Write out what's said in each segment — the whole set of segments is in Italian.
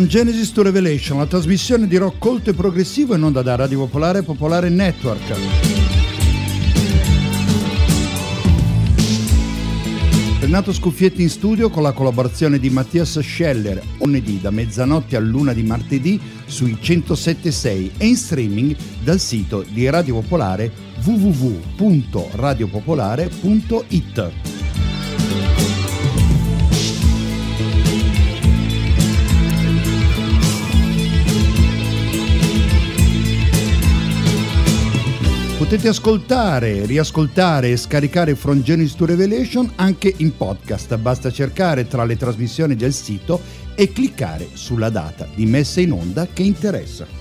From Genesis to Revelation, la trasmissione di rock colto e progressivo in onda da Radio Popolare Popolare Network. Renato Scuffietti in studio con la collaborazione di Mattias Scheller, lunedì da mezzanotte a luna di martedì sui 107.6 e in streaming dal sito di Radio Popolare www.radiopopolare.it. Potete ascoltare, riascoltare e scaricare From Genesis to Revelation anche in podcast. Basta cercare tra le trasmissioni del sito e cliccare sulla data di messa in onda che interessa.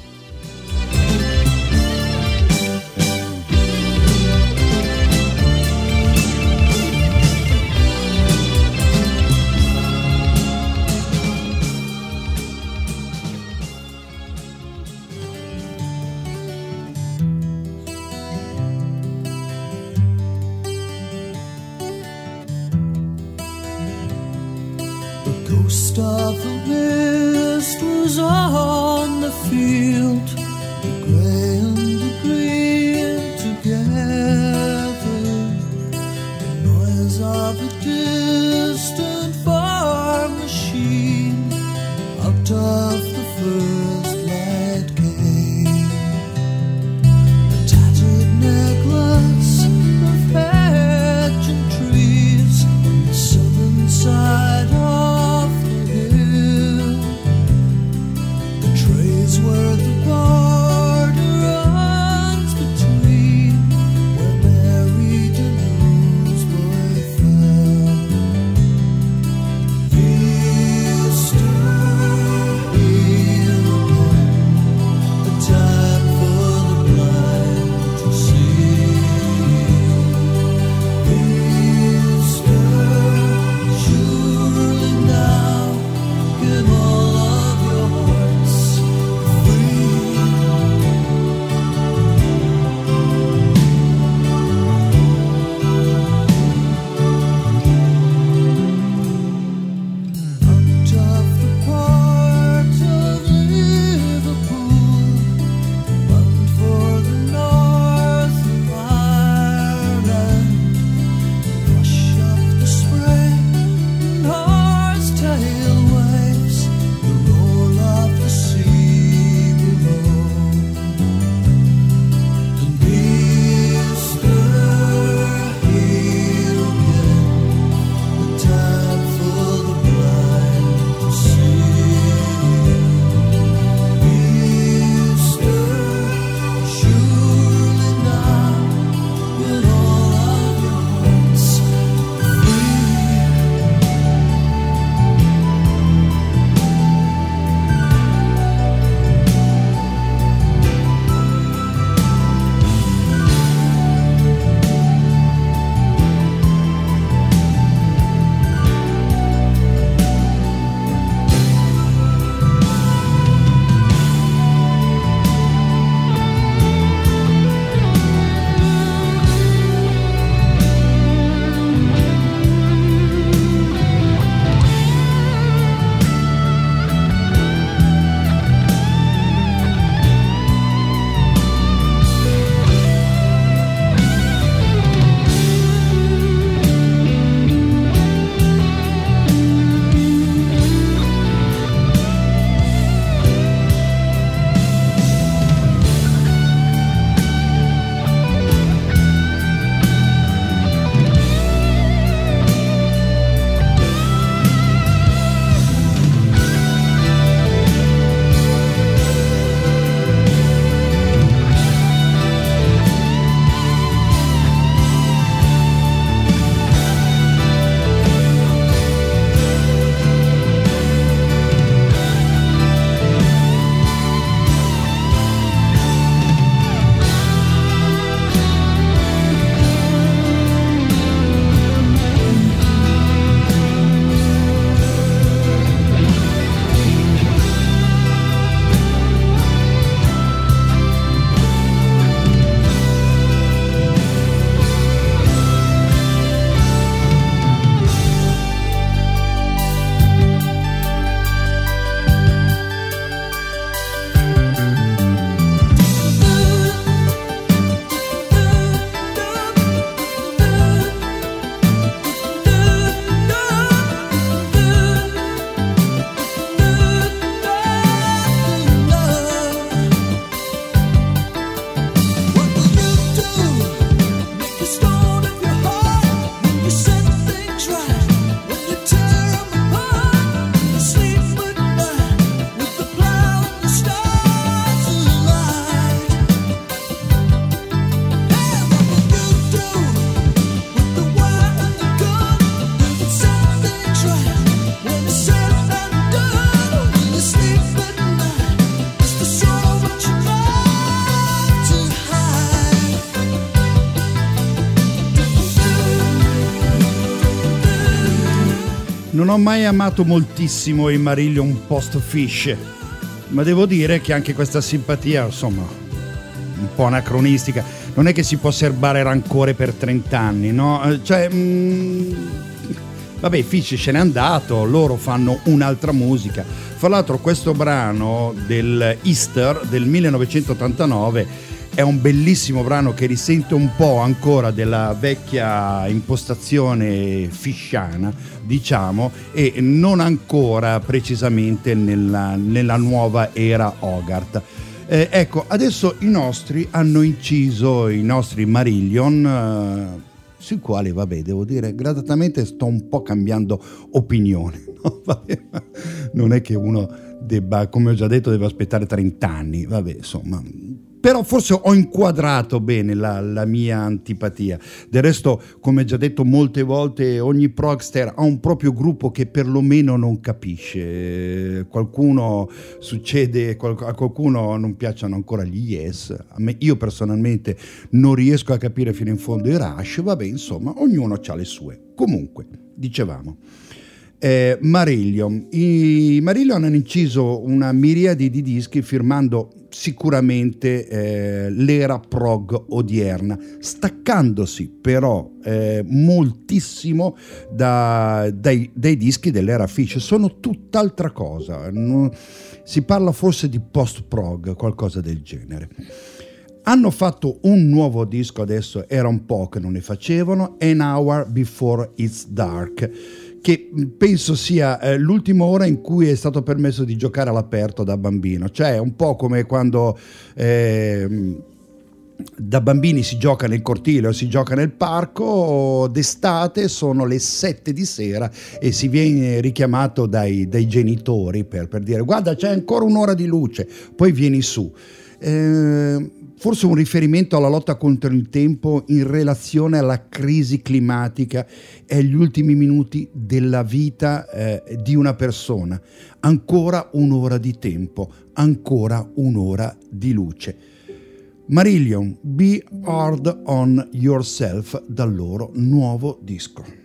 Non ho mai amato moltissimo i Marillion Post Fish, ma devo dire che anche questa simpatia, insomma, un po' anacronistica, non è che si può serbare rancore per 30 anni, no? Eh, cioè, mm, vabbè, Fish se n'è andato, loro fanno un'altra musica. Fra l'altro questo brano del Easter del 1989 è un bellissimo brano che risente un po' ancora della vecchia impostazione fisciana, diciamo, e non ancora precisamente nella, nella nuova era Hogarth. Eh, ecco, adesso i nostri hanno inciso, i nostri Marillion, eh, sui quali, vabbè, devo dire, gradatamente sto un po' cambiando opinione. No? Vabbè, non è che uno debba, come ho già detto, deve aspettare 30 anni, vabbè, insomma, però forse ho inquadrato bene la, la, mia antipatia. Del resto, come già detto molte volte, ogni progster ha un proprio gruppo che perlomeno non capisce. Qualcuno succede, a qualcuno non piacciono ancora gli Yes. A me, io personalmente non riesco a capire fino in fondo i Rush. Vabbè, insomma, ognuno ha le sue. Comunque, dicevamo. Eh, Marillion. I Marillion hanno inciso una miriade di dischi firmando sicuramente eh, l'era prog odierna, staccandosi però eh, moltissimo da, dai, dai, dischi dell'era Fish. Sono tutt'altra cosa, non, si parla forse di post-prog, qualcosa del genere. Hanno fatto un nuovo disco adesso, era un po' che non ne facevano, An Hour Before It's Dark che penso sia eh, l'ultima ora in cui è stato permesso di giocare all'aperto da bambino, cioè un po' come quando eh, da bambini si gioca nel cortile o si gioca nel parco, d'estate sono le 7 di sera e si viene richiamato dai, dai genitori per, per, dire guarda c'è ancora un'ora di luce, poi vieni su. Eh, forse un riferimento alla lotta contro il tempo in relazione alla crisi climatica e agli ultimi minuti della vita eh, di una persona. Ancora un'ora di tempo, ancora un'ora di luce. Marillion, Be Hard on Yourself dal loro nuovo disco.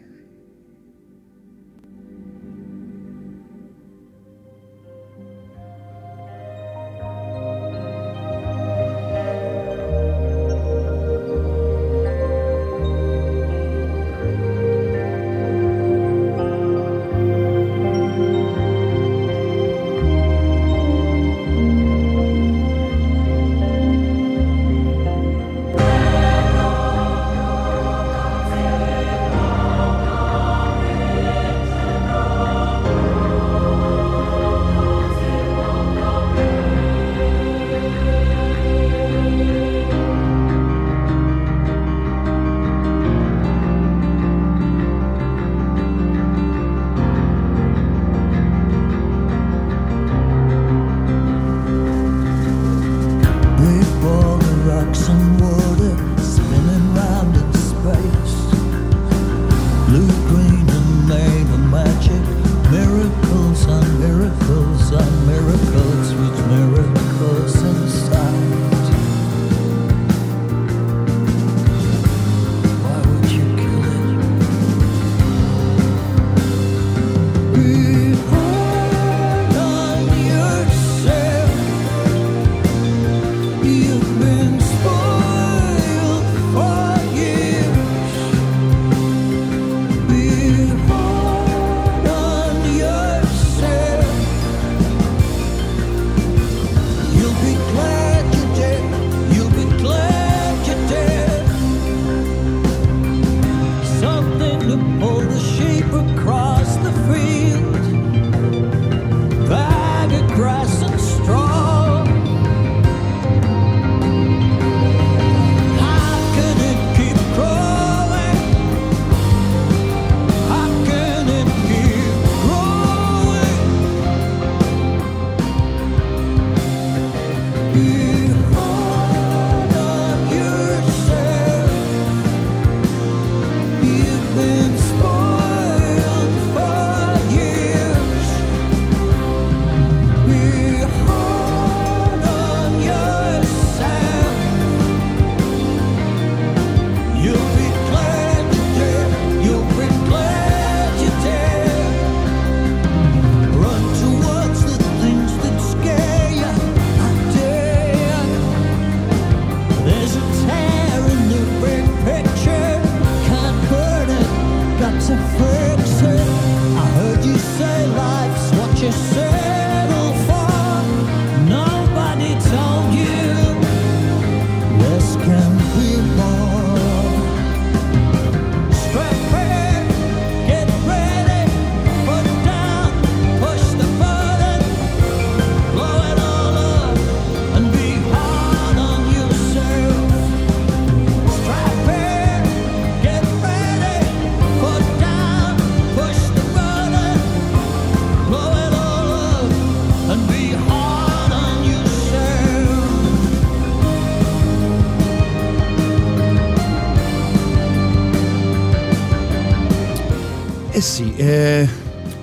Eh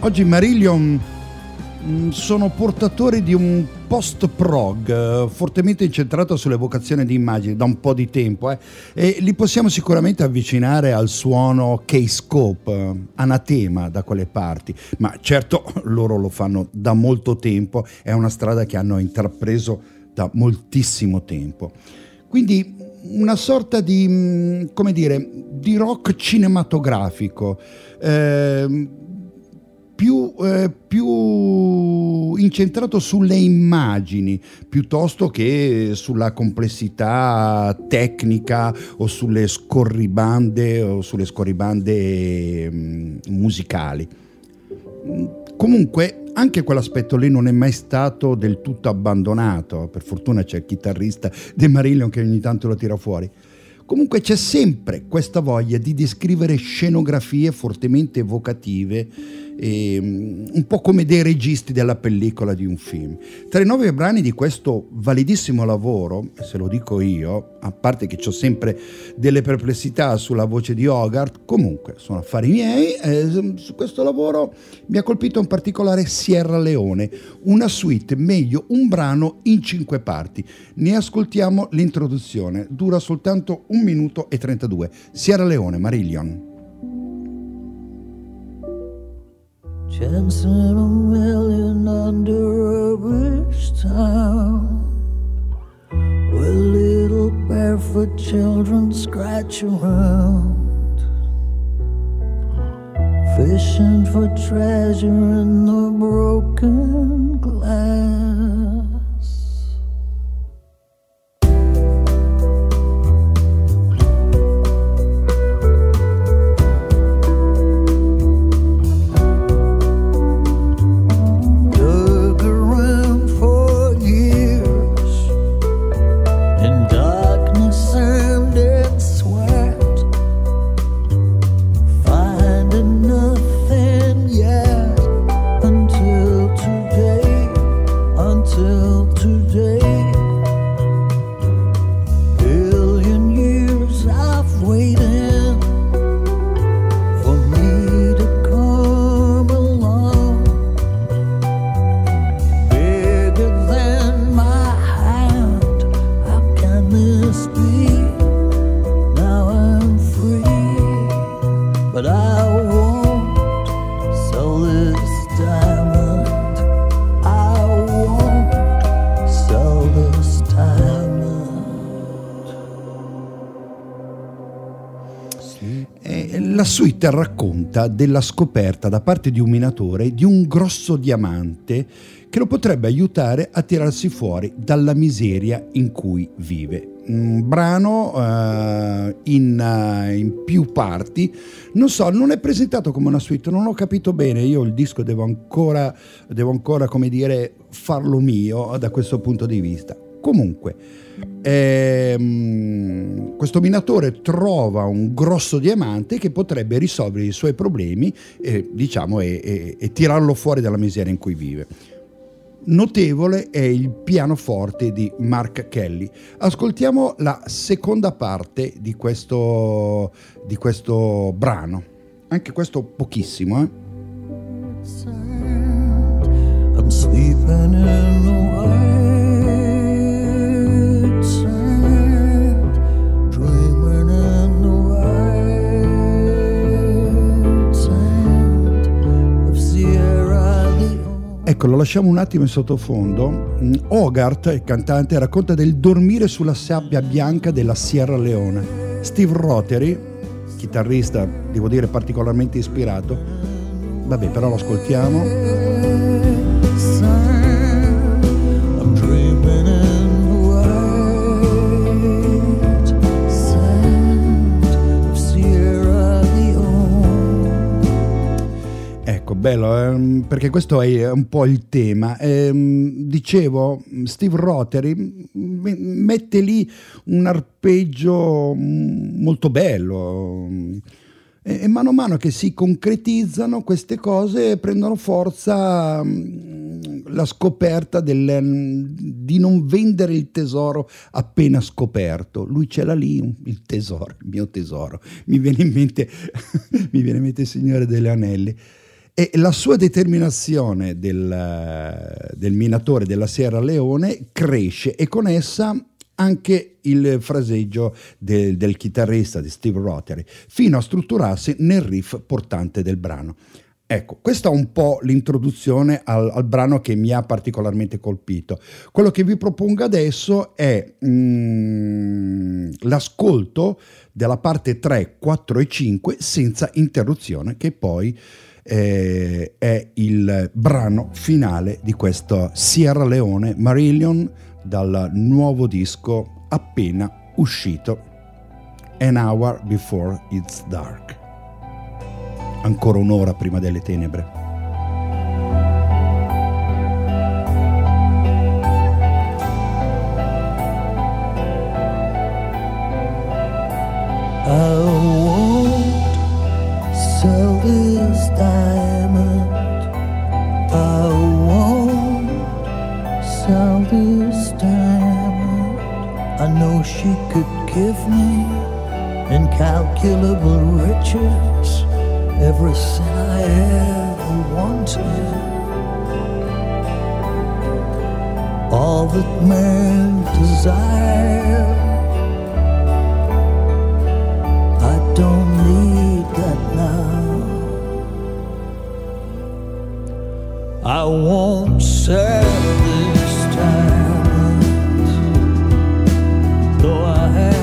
oggi Marillion mm, sono portatori di un post-prog eh, fortemente incentrato sull'evocazione di immagini da un po' di tempo eh, e li possiamo sicuramente avvicinare al suono K-Scope, eh, anatema da quelle parti, ma certo loro lo fanno da molto tempo, è una strada che hanno intrapreso da moltissimo tempo. Quindi una sorta di, mm, come dire, di rock cinematografico eh, più, eh, più, incentrato sulle immagini piuttosto che sulla complessità tecnica o sulle scorribande o sulle scorribande mm, musicali. Comunque anche quell'aspetto lì non è mai stato del tutto abbandonato, per fortuna c'è il chitarrista De Marillion che ogni tanto lo tira fuori. Comunque c'è sempre questa voglia di descrivere scenografie fortemente evocative eh, un po' come dei registi della pellicola di un film. Tra i nove brani di questo validissimo lavoro, se lo dico io, a parte che ho sempre delle perplessità sulla voce di Hogarth, comunque sono affari miei, eh, su questo lavoro mi ha colpito in particolare Sierra Leone, una suite, meglio un brano in cinque parti. Ne ascoltiamo l'introduzione, dura soltanto un minuto e 32. Sierra Leone, Marillion. Chance in a million under a rich town Where little barefoot children scratch around Fishing for treasure in the broken glass Twitter racconta della scoperta da parte di un minatore di un grosso diamante che lo potrebbe aiutare a tirarsi fuori dalla miseria in cui vive. Un brano uh, in, uh, in, più parti, non so, non è presentato come una suite, non ho capito bene, io il disco devo ancora, devo ancora come dire, farlo mio da questo punto di vista. Comunque, ehm, questo minatore trova un grosso diamante che potrebbe risolvere i suoi problemi eh, diciamo, e, e, e tirarlo fuori dalla miseria in cui vive. Notevole è il pianoforte di Mark Kelly. Ascoltiamo la seconda parte di questo, di questo brano, anche questo pochissimo. Eh? I'm Ecco, lo lasciamo un attimo in sottofondo. Mm, Hogarth, il cantante, racconta del dormire sulla sabbia bianca della Sierra Leone. Steve Rothery, chitarrista, devo dire particolarmente ispirato, vabbè, però lo ascoltiamo. Bello, ehm, perché questo è un po' il tema. Ehm, dicevo, Steve Rothery mette lì un arpeggio molto bello. E, e mano a mano che si concretizzano queste cose prendono forza mh, la scoperta del, di non vendere il tesoro appena scoperto. Lui ce l'ha lì, il tesoro, il mio tesoro. Mi viene in mente, mi viene in mente il Signore degli Anelli. E la sua determinazione del, del minatore della Sierra Leone cresce e con essa anche il fraseggio del, del chitarrista di Steve Rotary, fino a strutturarsi nel riff portante del brano. Ecco, questa è un po' l'introduzione al, al, brano che mi ha particolarmente colpito. Quello che vi propongo adesso è mm, l'ascolto della parte 3, 4 e 5 senza interruzione, che poi eh, è il brano finale di questo Sierra Leone Marillion dal nuovo disco appena uscito An Hour Before It's Dark. Ancora un'ora prima delle tenebre. She could give me incalculable riches, everything I ever wanted. All that man desire. I won't sell this diamond, though I have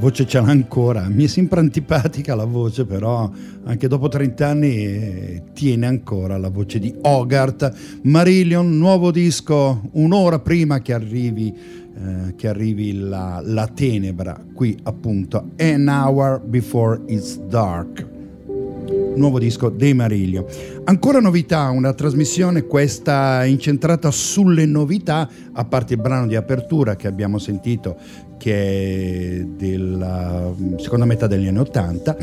voce ce l'ha ancora, mi è sempre antipatica la voce, però anche dopo 30 anni eh, tiene ancora la voce di Hogarth. Marillion, nuovo disco, un'ora prima che arrivi, eh, che arrivi la, la tenebra, qui appunto, An Hour Before It's Dark nuovo disco dei Marillion. Ancora novità, una trasmissione questa incentrata sulle novità, a parte il brano di apertura che abbiamo sentito che è della seconda metà degli anni Ottanta.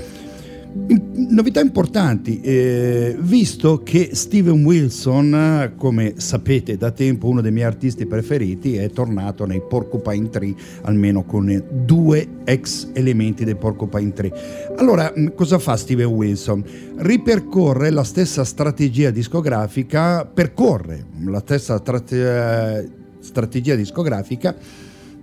Novità importanti, eh, visto che Steven Wilson, come sapete da tempo uno dei miei artisti preferiti, è tornato nei Porcupine Tree, almeno con due ex elementi dei Porcupine Tree. Allora, cosa fa Steven Wilson? Ripercorre la stessa strategia discografica, percorre la stessa strate- strategia discografica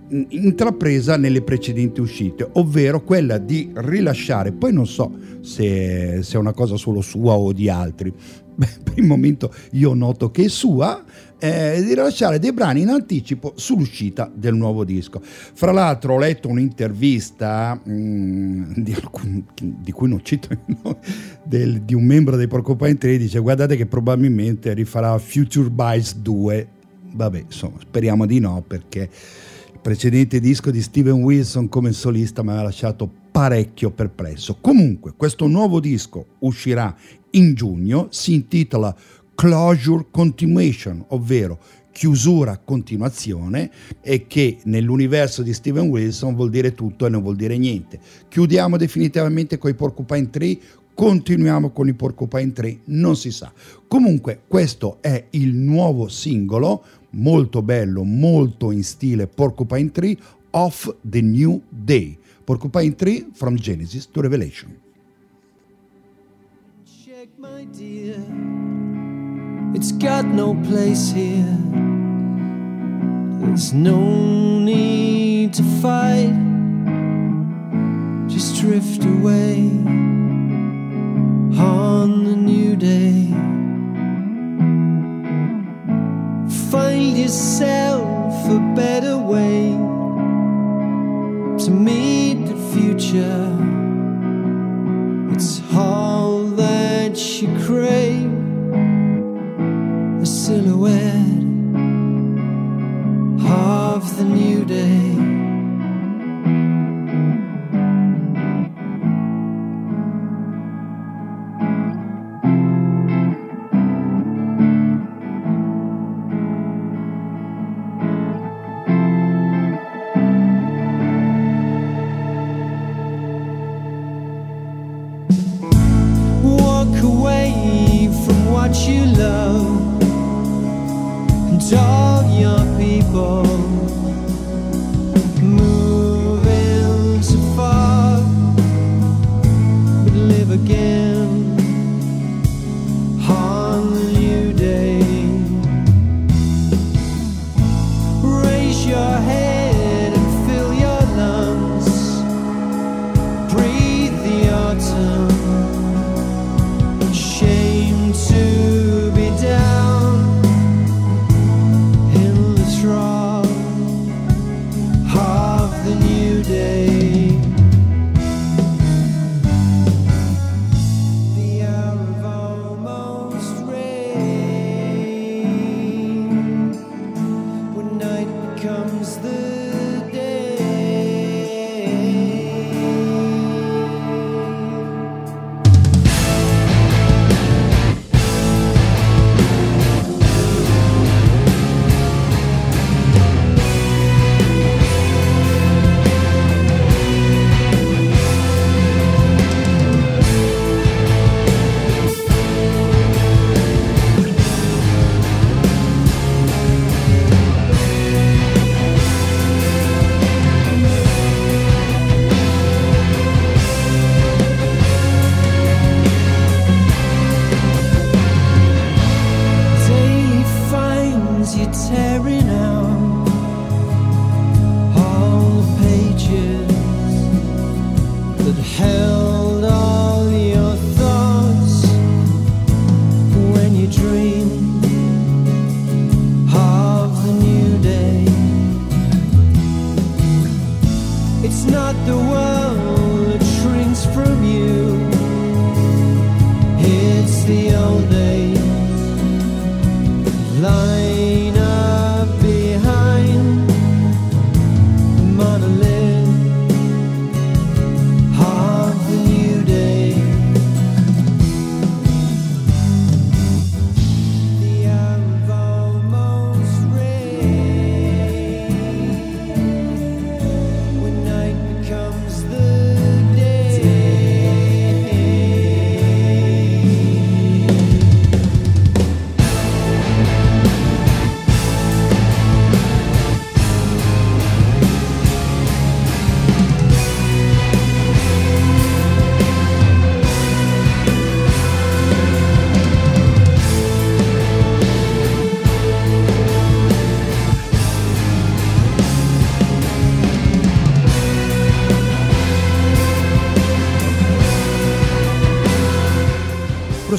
intrapresa nelle precedenti uscite, ovvero quella di rilasciare, poi non so se, se è una cosa solo sua o di altri, Beh, per il momento io noto che è sua, eh, di rilasciare dei brani in anticipo sull'uscita del nuovo disco. Fra l'altro ho letto un'intervista mh, di, alcun, di, cui non cito il nome, del, di un membro dei Porcupine 3, dice guardate che probabilmente rifarà Future Bites 2, vabbè insomma speriamo di no perché precedente disco di Steven Wilson come solista mi ha lasciato parecchio perplesso. Comunque, questo nuovo disco uscirà in giugno, si intitola Closure Continuation, ovvero chiusura continuazione e che nell'universo di Steven Wilson vuol dire tutto e non vuol dire niente. Chiudiamo definitivamente con i Porcupine Tree, continuiamo con i Porcupine Tree, non si sa. Comunque questo è il nuovo singolo molto bello, molto in stile Porcupine Tree, of the New Day. Porcupine Tree from Genesis to Revelation. Check, my dear. It's got no place here. There's no need to fight. Just drift away on the new day. Find yourself a better way to meet the future. It's all that you crave a silhouette of the new day.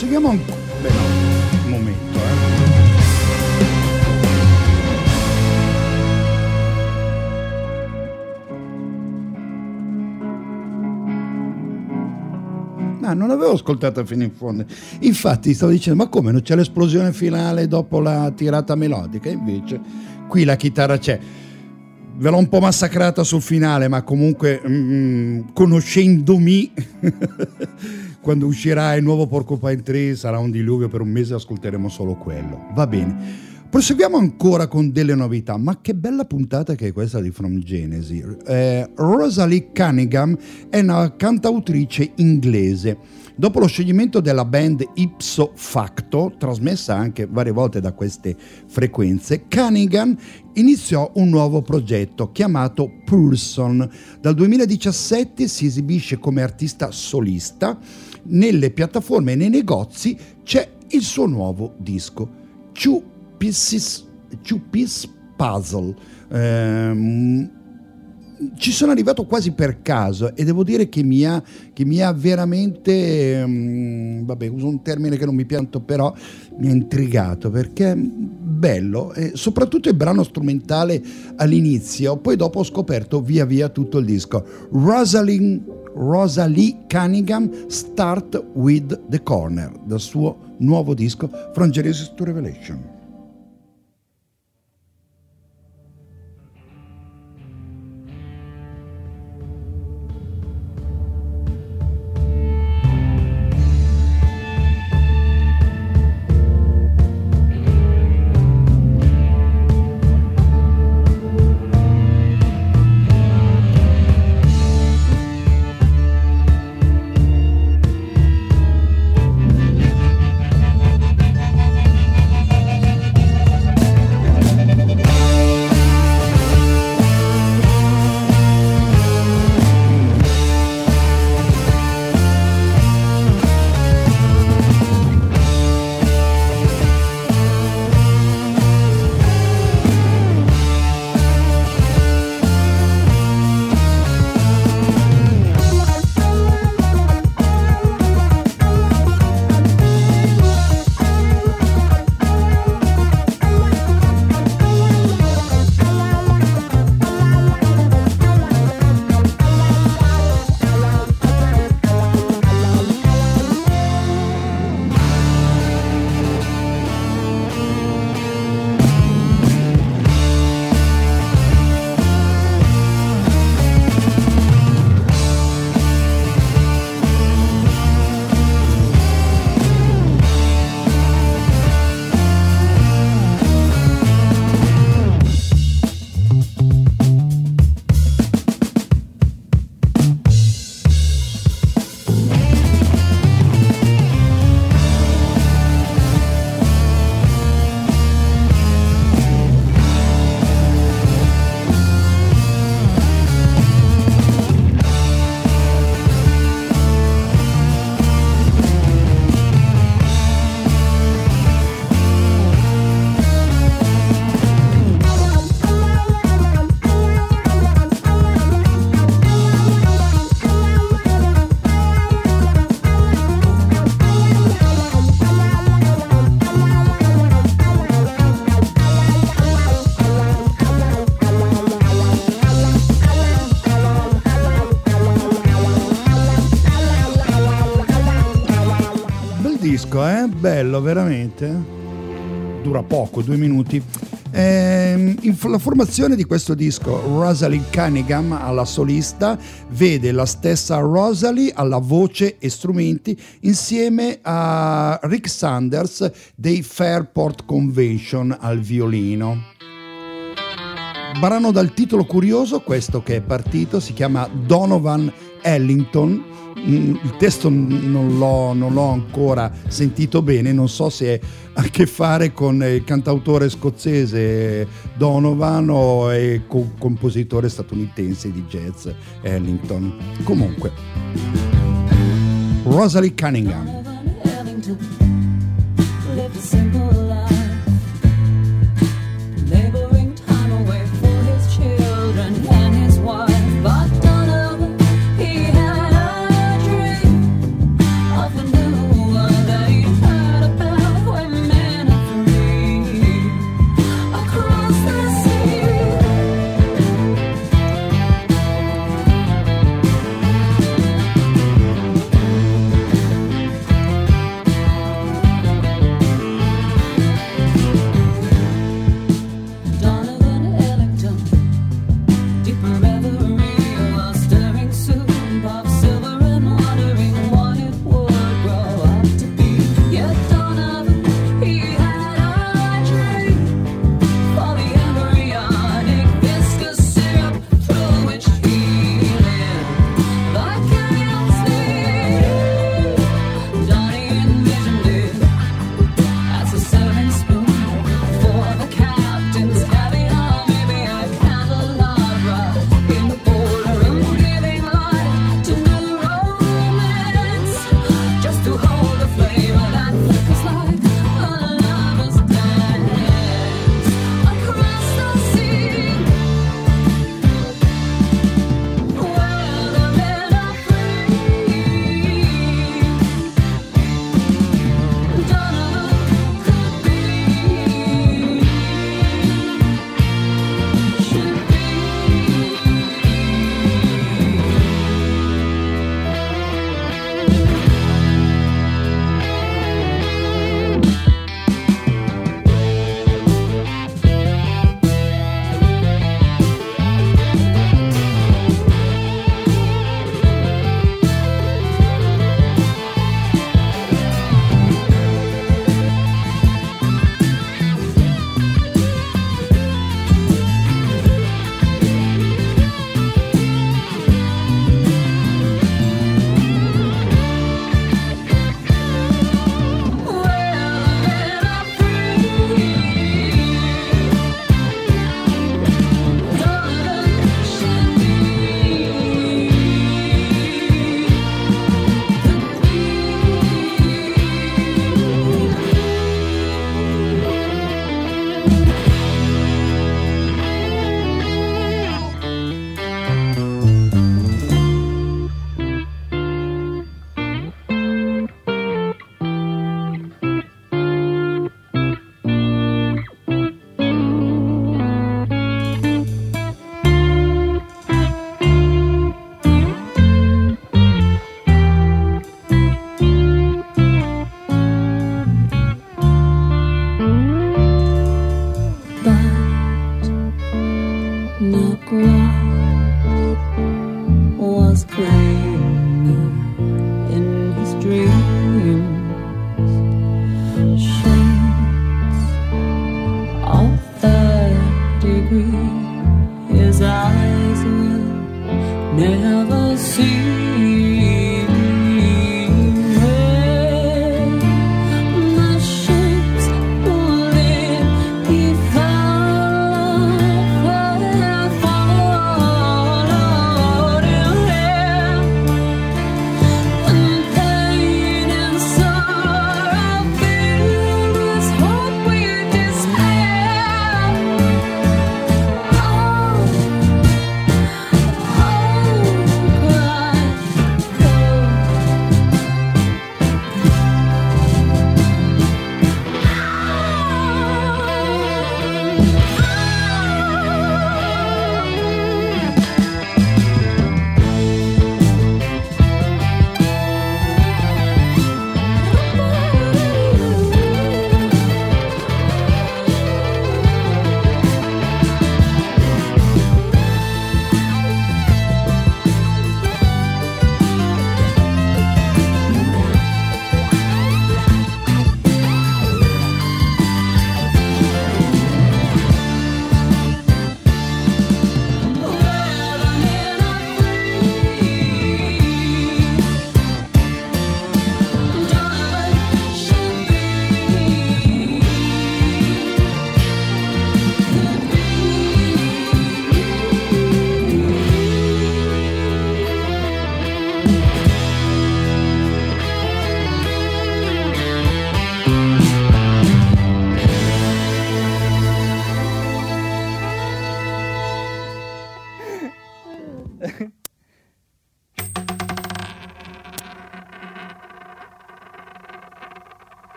Proseguiamo ancora. Beh no, un momento, eh. Ah, non l'avevo ascoltata fino in fondo. Infatti stavo dicendo, ma come non c'è l'esplosione finale dopo la tirata melodica? Invece qui la chitarra c'è. Ve l'ho un po' massacrata sul finale, ma comunque mm, conoscendomi, quando uscirà il nuovo Porcupine Tree sarà un diluvio per un mese, ascolteremo solo quello. Va bene. Proseguiamo ancora con delle novità, ma che bella puntata che è questa di From Genesi. Eh, Rosalie Cunningham è una cantautrice inglese. Dopo lo scioglimento della band Ipso Facto, trasmessa anche varie volte da queste frequenze, Cunningham iniziò un nuovo progetto chiamato Pulson. Dal 2017 si esibisce come artista solista. Nelle piattaforme e nei negozi c'è il suo nuovo disco, Two Pieces, Two Piece Puzzle. Ehm, ci sono arrivato quasi per caso e devo dire che mi ha, che mi ha veramente, ehm, vabbè uso un termine che non mi pianto però, mi ha intrigato perché è bello, e soprattutto il brano strumentale all'inizio, poi dopo ho scoperto via via tutto il disco. Rosalind, Rosalie Cunningham, Start with the Corner, dal suo nuovo disco From Genesis to Revelation. Disco, eh? Bello, veramente. dura poco, due minuti. In f- la formazione di questo disco, Rosalie Cunningham alla solista vede la stessa Rosalie alla voce e strumenti insieme a Rick Sanders dei Fairport Convention al violino. Brano dal titolo curioso, questo che è partito, si chiama Donovan Ellington. Mm, Il testo non l'ho, non l'ho ancora sentito bene, non so se ha a che fare con il cantautore scozzese Donovan o il co- compositore statunitense di jazz Ellington. Comunque, Rosalie Cunningham.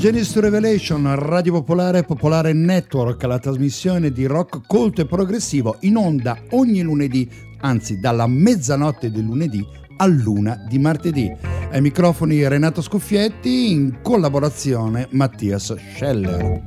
Genesis Revelation, Radio Popolare Popolare Network, la trasmissione di rock colto e progressivo in onda ogni lunedì, anzi dalla mezzanotte del lunedì all'una di martedì. Ai microfoni Renato Scuffietti in collaborazione Mattias Scheller.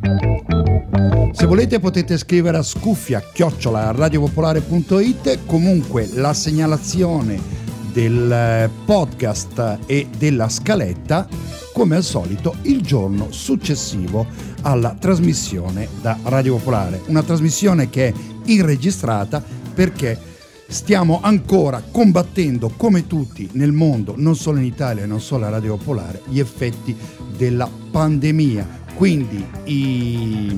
Se volete potete scrivere a scuffia chiocciola radiopopolare.it comunque la segnalazione del podcast e della scaletta come al solito il giorno successivo alla trasmissione da Radio Popolare. Una trasmissione che è irregistrata perché stiamo ancora combattendo come tutti nel mondo, non solo in Italia e non solo a Radio Popolare, gli effetti della pandemia. Quindi i-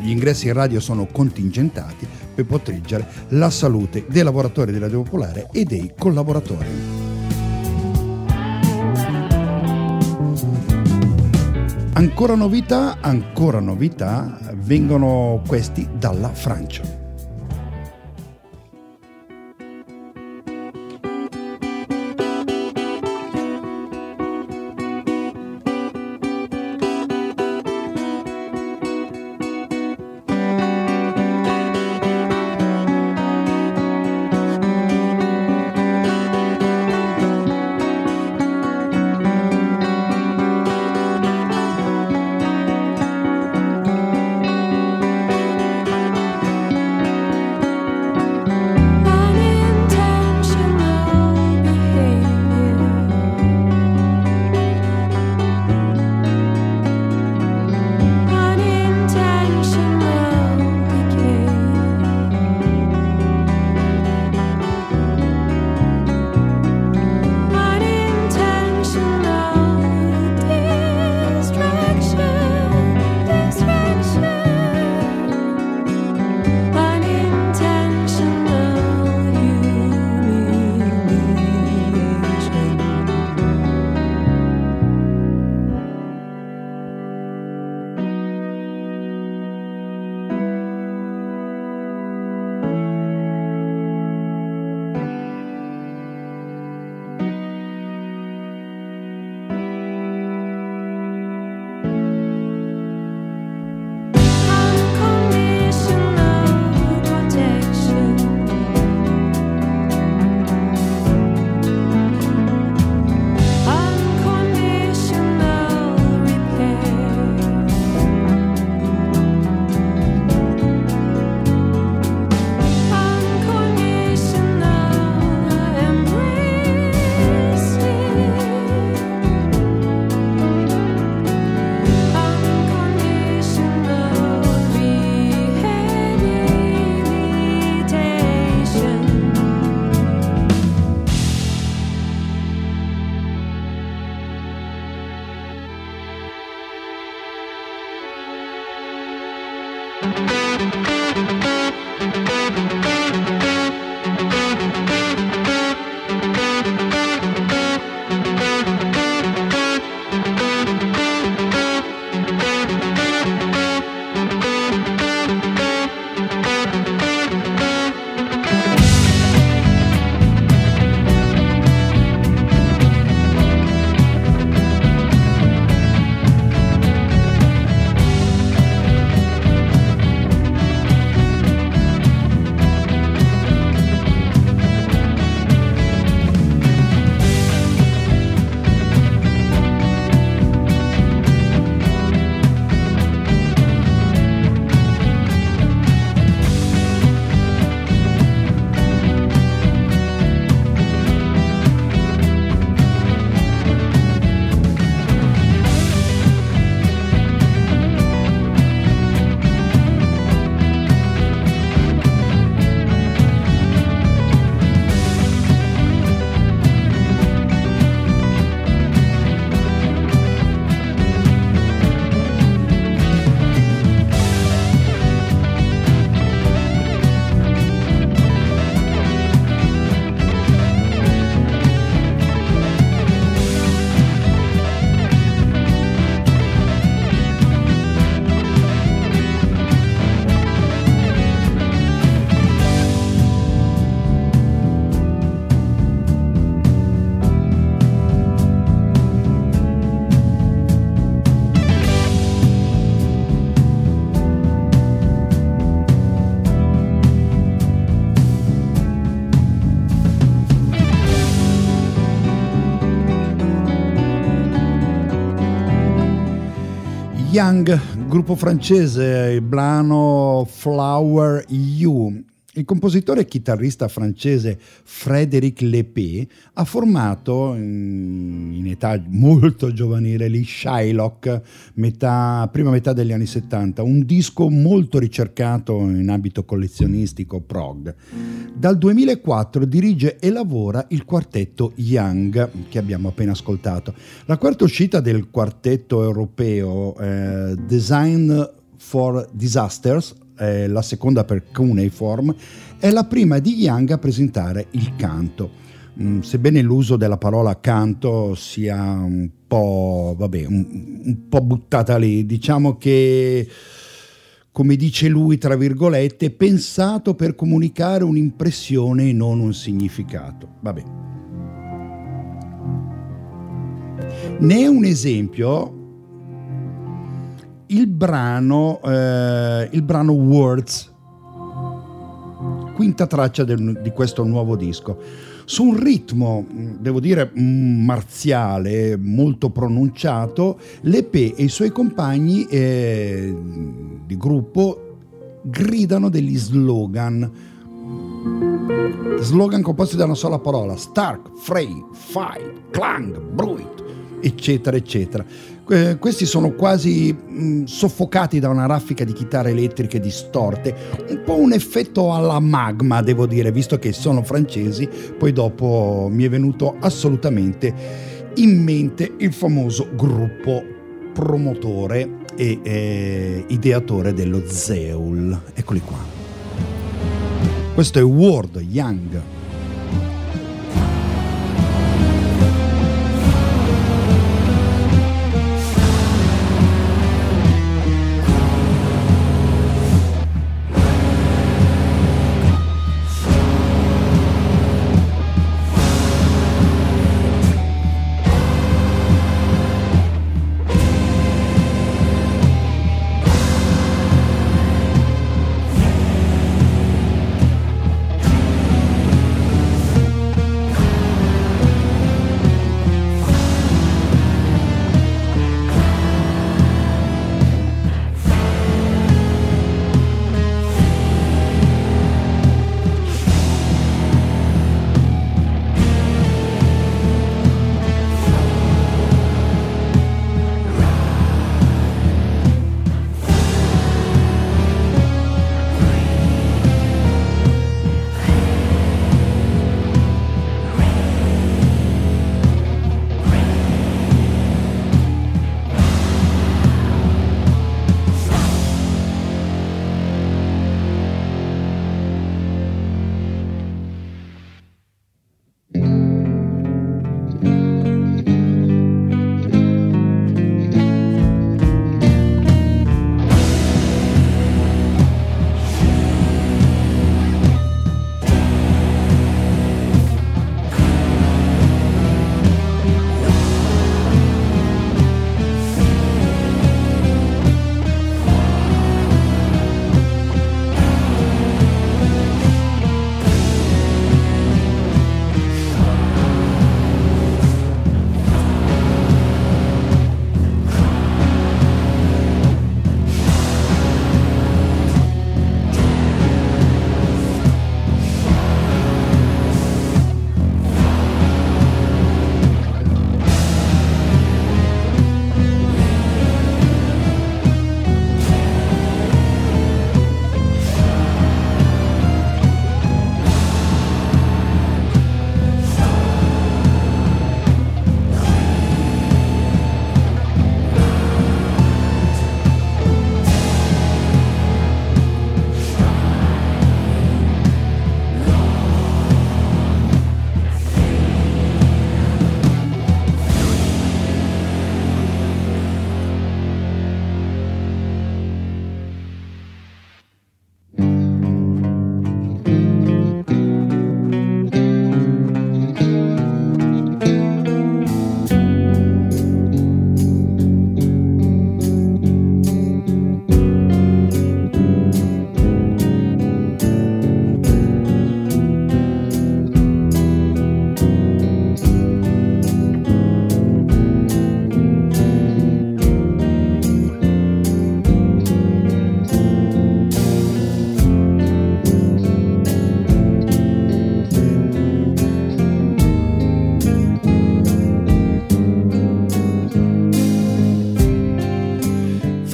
gli ingressi in radio sono contingentati per proteggere la salute dei lavoratori di Radio Popolare e dei collaboratori. Ancora novità, ancora novità, vengono questi dalla Francia. Young, gruppo francese, il brano Flower You. Il compositore e chitarrista francese Frédéric Lepé ha formato in, in età molto giovanile gli Shylock, metà, prima metà degli anni 70, un disco molto ricercato in ambito collezionistico prog. Dal 2004 dirige e lavora il quartetto Young che abbiamo appena ascoltato. La quarta uscita del quartetto europeo eh, Design for Disasters eh, la seconda per Cuneiform, è la prima di Young a presentare il canto. Mm, sebbene l'uso della parola canto sia un po', vabbè, un, un po' buttata lì, diciamo che come dice lui, tra virgolette, pensato per comunicare un'impressione e non un significato. Vabbè. Ne è un esempio il brano, eh, il brano Words, quinta traccia del, di questo nuovo disco. Su un ritmo, devo dire, marziale, molto pronunciato, l'EP e i suoi compagni eh, di gruppo gridano degli slogan. Slogan composti da una sola parola: Stark, Frey, Fight, Clang, Bruit, eccetera, eccetera. Eh, questi sono quasi mh, soffocati da una raffica di chitarre elettriche distorte, un po' un effetto alla magma, devo dire, visto che sono francesi, poi dopo mi è venuto assolutamente in mente il famoso gruppo promotore e eh, ideatore dello Zeul. Eccoli qua. Questo è Ward Young.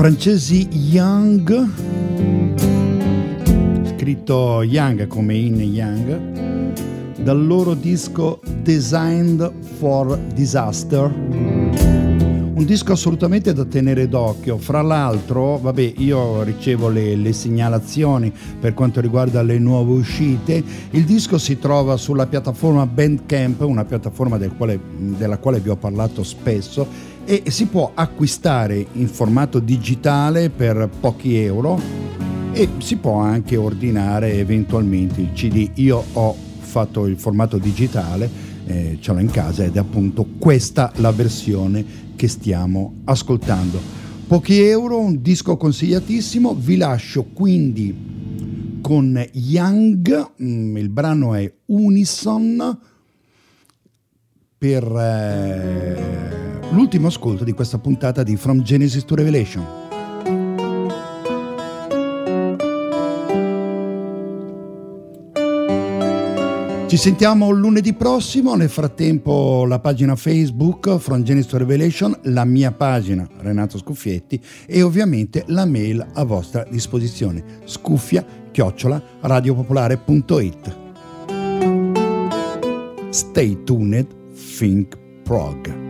Francesi Young, scritto Young come in Young, dal loro disco Designed for Disaster. Un disco assolutamente da tenere d'occhio. Fra l'altro, vabbè, io ricevo le, le segnalazioni per quanto riguarda le nuove uscite. Il disco si trova sulla piattaforma Bandcamp, una piattaforma del quale, della quale vi ho parlato spesso, e si può acquistare in formato digitale per pochi euro e si può anche ordinare eventualmente il CD. Io ho fatto il formato digitale, eh, ce l'ho in casa ed è appunto questa la versione che stiamo ascoltando. Pochi euro, un disco consigliatissimo, vi lascio quindi con Young, mm, il brano è Unison per eh, l'ultimo ascolto di questa puntata di From Genesis to Revelation. Ci sentiamo lunedì prossimo, nel frattempo la pagina Facebook From Genesis to Revelation, la mia pagina Renato Scuffietti e ovviamente la mail a vostra disposizione scuffia chiocciola radiopopolare.it Stay tuned, think prog.